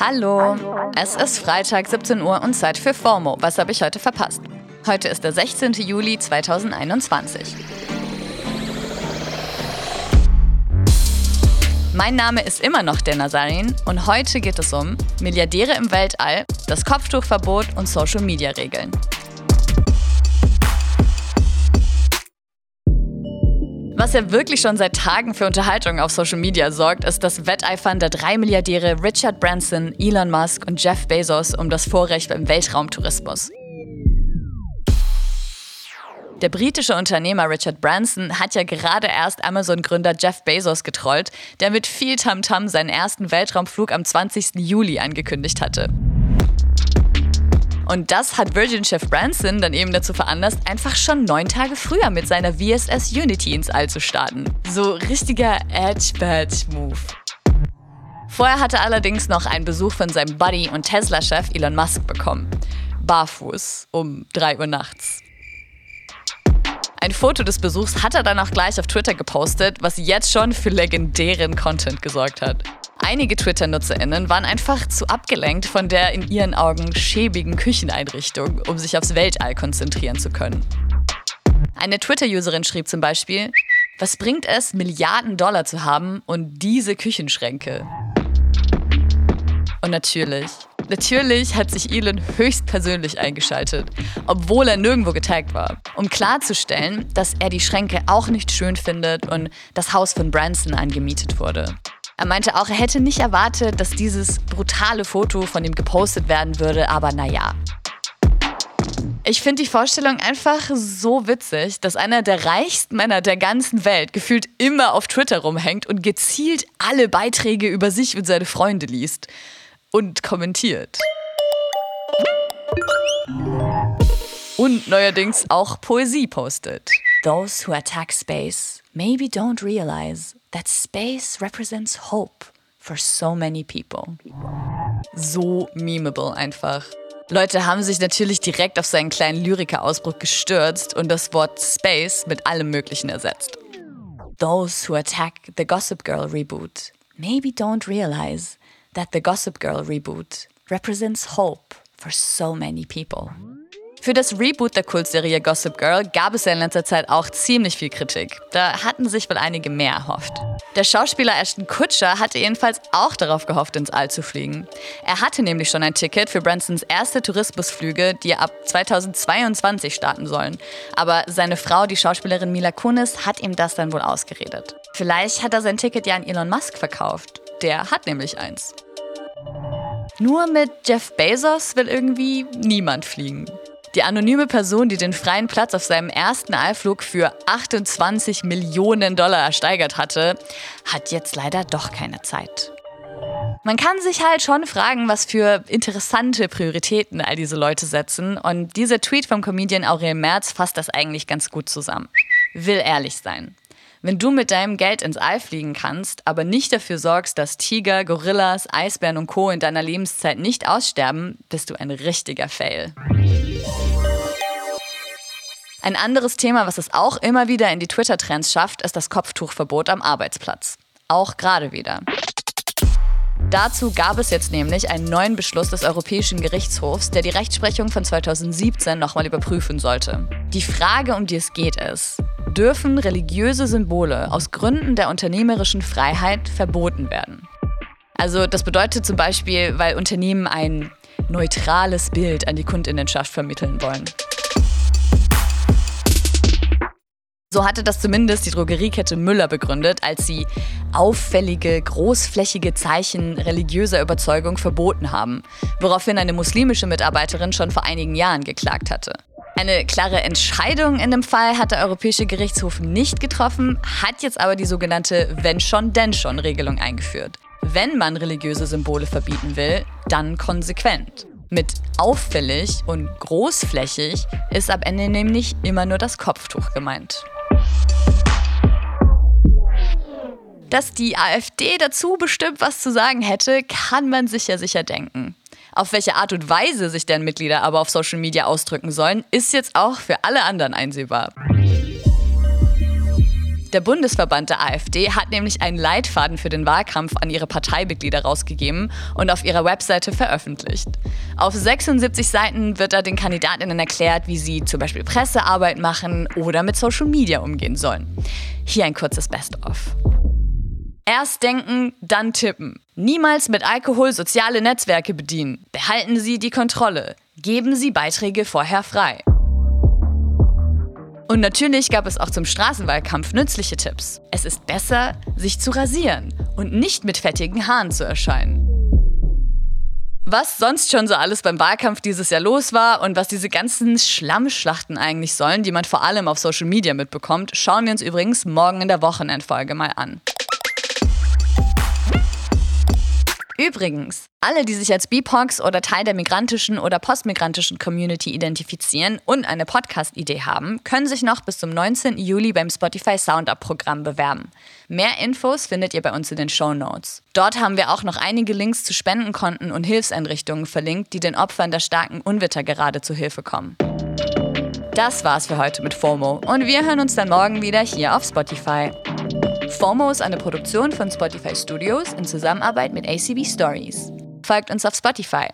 Hallo. Es ist Freitag, 17 Uhr und Zeit für FOMO. Was habe ich heute verpasst? Heute ist der 16. Juli 2021. Mein Name ist immer noch der Nazarin und heute geht es um Milliardäre im Weltall, das Kopftuchverbot und Social-Media-Regeln. Was ja wirklich schon seit Tagen für Unterhaltung auf Social Media sorgt, ist das Wetteifern der drei Milliardäre Richard Branson, Elon Musk und Jeff Bezos um das Vorrecht beim Weltraumtourismus. Der britische Unternehmer Richard Branson hat ja gerade erst Amazon-Gründer Jeff Bezos getrollt, der mit viel Tamtam -Tam seinen ersten Weltraumflug am 20. Juli angekündigt hatte. Und das hat Virgin-Chef Branson dann eben dazu veranlasst, einfach schon neun Tage früher mit seiner VSS Unity ins All zu starten. So richtiger Edge-Badge-Move. Vorher hatte er allerdings noch einen Besuch von seinem Buddy und Tesla-Chef Elon Musk bekommen. Barfuß um 3 Uhr nachts. Ein Foto des Besuchs hat er dann auch gleich auf Twitter gepostet, was jetzt schon für legendären Content gesorgt hat. Einige Twitter-NutzerInnen waren einfach zu abgelenkt von der in ihren Augen schäbigen Kücheneinrichtung, um sich aufs Weltall konzentrieren zu können. Eine Twitter-Userin schrieb zum Beispiel, was bringt es, Milliarden Dollar zu haben und diese Küchenschränke? Und natürlich, natürlich hat sich Elon höchstpersönlich eingeschaltet, obwohl er nirgendwo getaggt war, um klarzustellen, dass er die Schränke auch nicht schön findet und das Haus von Branson angemietet wurde. Er meinte auch, er hätte nicht erwartet, dass dieses brutale Foto von ihm gepostet werden würde, aber naja. Ich finde die Vorstellung einfach so witzig, dass einer der reichsten Männer der ganzen Welt gefühlt immer auf Twitter rumhängt und gezielt alle Beiträge über sich und seine Freunde liest und kommentiert. Und neuerdings auch Poesie postet. Those who attack space maybe don't realize that space represents hope for so many people. So memeable einfach. Leute haben sich natürlich direkt auf seinen kleinen Lyriker-Ausbruch gestürzt und das Wort Space mit allem Möglichen ersetzt. Those who attack the Gossip Girl reboot maybe don't realize that the Gossip Girl reboot represents hope for so many people. Für das Reboot der Kultserie Gossip Girl gab es ja in letzter Zeit auch ziemlich viel Kritik. Da hatten sich wohl einige mehr erhofft. Der Schauspieler Ashton Kutcher hatte jedenfalls auch darauf gehofft, ins All zu fliegen. Er hatte nämlich schon ein Ticket für Bransons erste Tourismusflüge, die ab 2022 starten sollen. Aber seine Frau, die Schauspielerin Mila Kunis, hat ihm das dann wohl ausgeredet. Vielleicht hat er sein Ticket ja an Elon Musk verkauft. Der hat nämlich eins. Nur mit Jeff Bezos will irgendwie niemand fliegen. Die anonyme Person, die den freien Platz auf seinem ersten Allflug für 28 Millionen Dollar ersteigert hatte, hat jetzt leider doch keine Zeit. Man kann sich halt schon fragen, was für interessante Prioritäten all diese Leute setzen. Und dieser Tweet vom Comedian Aurel Merz fasst das eigentlich ganz gut zusammen. Will ehrlich sein. Wenn du mit deinem Geld ins All fliegen kannst, aber nicht dafür sorgst, dass Tiger, Gorillas, Eisbären und Co. in deiner Lebenszeit nicht aussterben, bist du ein richtiger Fail. Ein anderes Thema, was es auch immer wieder in die Twitter-Trends schafft, ist das Kopftuchverbot am Arbeitsplatz. Auch gerade wieder. Dazu gab es jetzt nämlich einen neuen Beschluss des Europäischen Gerichtshofs, der die Rechtsprechung von 2017 nochmal überprüfen sollte. Die Frage, um die es geht, ist, dürfen religiöse Symbole aus Gründen der unternehmerischen Freiheit verboten werden? Also das bedeutet zum Beispiel, weil Unternehmen ein neutrales Bild an die Kundinnenschaft vermitteln wollen. So hatte das zumindest die Drogeriekette Müller begründet, als sie auffällige, großflächige Zeichen religiöser Überzeugung verboten haben, woraufhin eine muslimische Mitarbeiterin schon vor einigen Jahren geklagt hatte. Eine klare Entscheidung in dem Fall hat der Europäische Gerichtshof nicht getroffen, hat jetzt aber die sogenannte Wenn schon, denn schon Regelung eingeführt. Wenn man religiöse Symbole verbieten will, dann konsequent. Mit auffällig und großflächig ist am Ende nämlich immer nur das Kopftuch gemeint. Dass die AfD dazu bestimmt was zu sagen hätte, kann man sich sicher denken. Auf welche Art und Weise sich deren Mitglieder aber auf Social Media ausdrücken sollen, ist jetzt auch für alle anderen einsehbar. Der Bundesverband der AfD hat nämlich einen Leitfaden für den Wahlkampf an ihre Parteimitglieder rausgegeben und auf ihrer Webseite veröffentlicht. Auf 76 Seiten wird da den Kandidatinnen erklärt, wie sie zum Beispiel Pressearbeit machen oder mit Social Media umgehen sollen. Hier ein kurzes Best-of. Erst denken, dann tippen. Niemals mit Alkohol soziale Netzwerke bedienen. Behalten Sie die Kontrolle. Geben Sie Beiträge vorher frei. Und natürlich gab es auch zum Straßenwahlkampf nützliche Tipps. Es ist besser, sich zu rasieren und nicht mit fettigen Haaren zu erscheinen. Was sonst schon so alles beim Wahlkampf dieses Jahr los war und was diese ganzen Schlammschlachten eigentlich sollen, die man vor allem auf Social Media mitbekommt, schauen wir uns übrigens morgen in der Wochenendfolge mal an. Übrigens, alle, die sich als BIPOX oder Teil der migrantischen oder postmigrantischen Community identifizieren und eine Podcast-Idee haben, können sich noch bis zum 19. Juli beim Spotify Soundup-Programm bewerben. Mehr Infos findet ihr bei uns in den Show Notes. Dort haben wir auch noch einige Links zu Spendenkonten und Hilfseinrichtungen verlinkt, die den Opfern der starken Unwetter gerade zu Hilfe kommen. Das war's für heute mit FOMO und wir hören uns dann morgen wieder hier auf Spotify. FOMO ist eine Produktion von Spotify Studios in Zusammenarbeit mit ACB Stories. Folgt uns auf Spotify.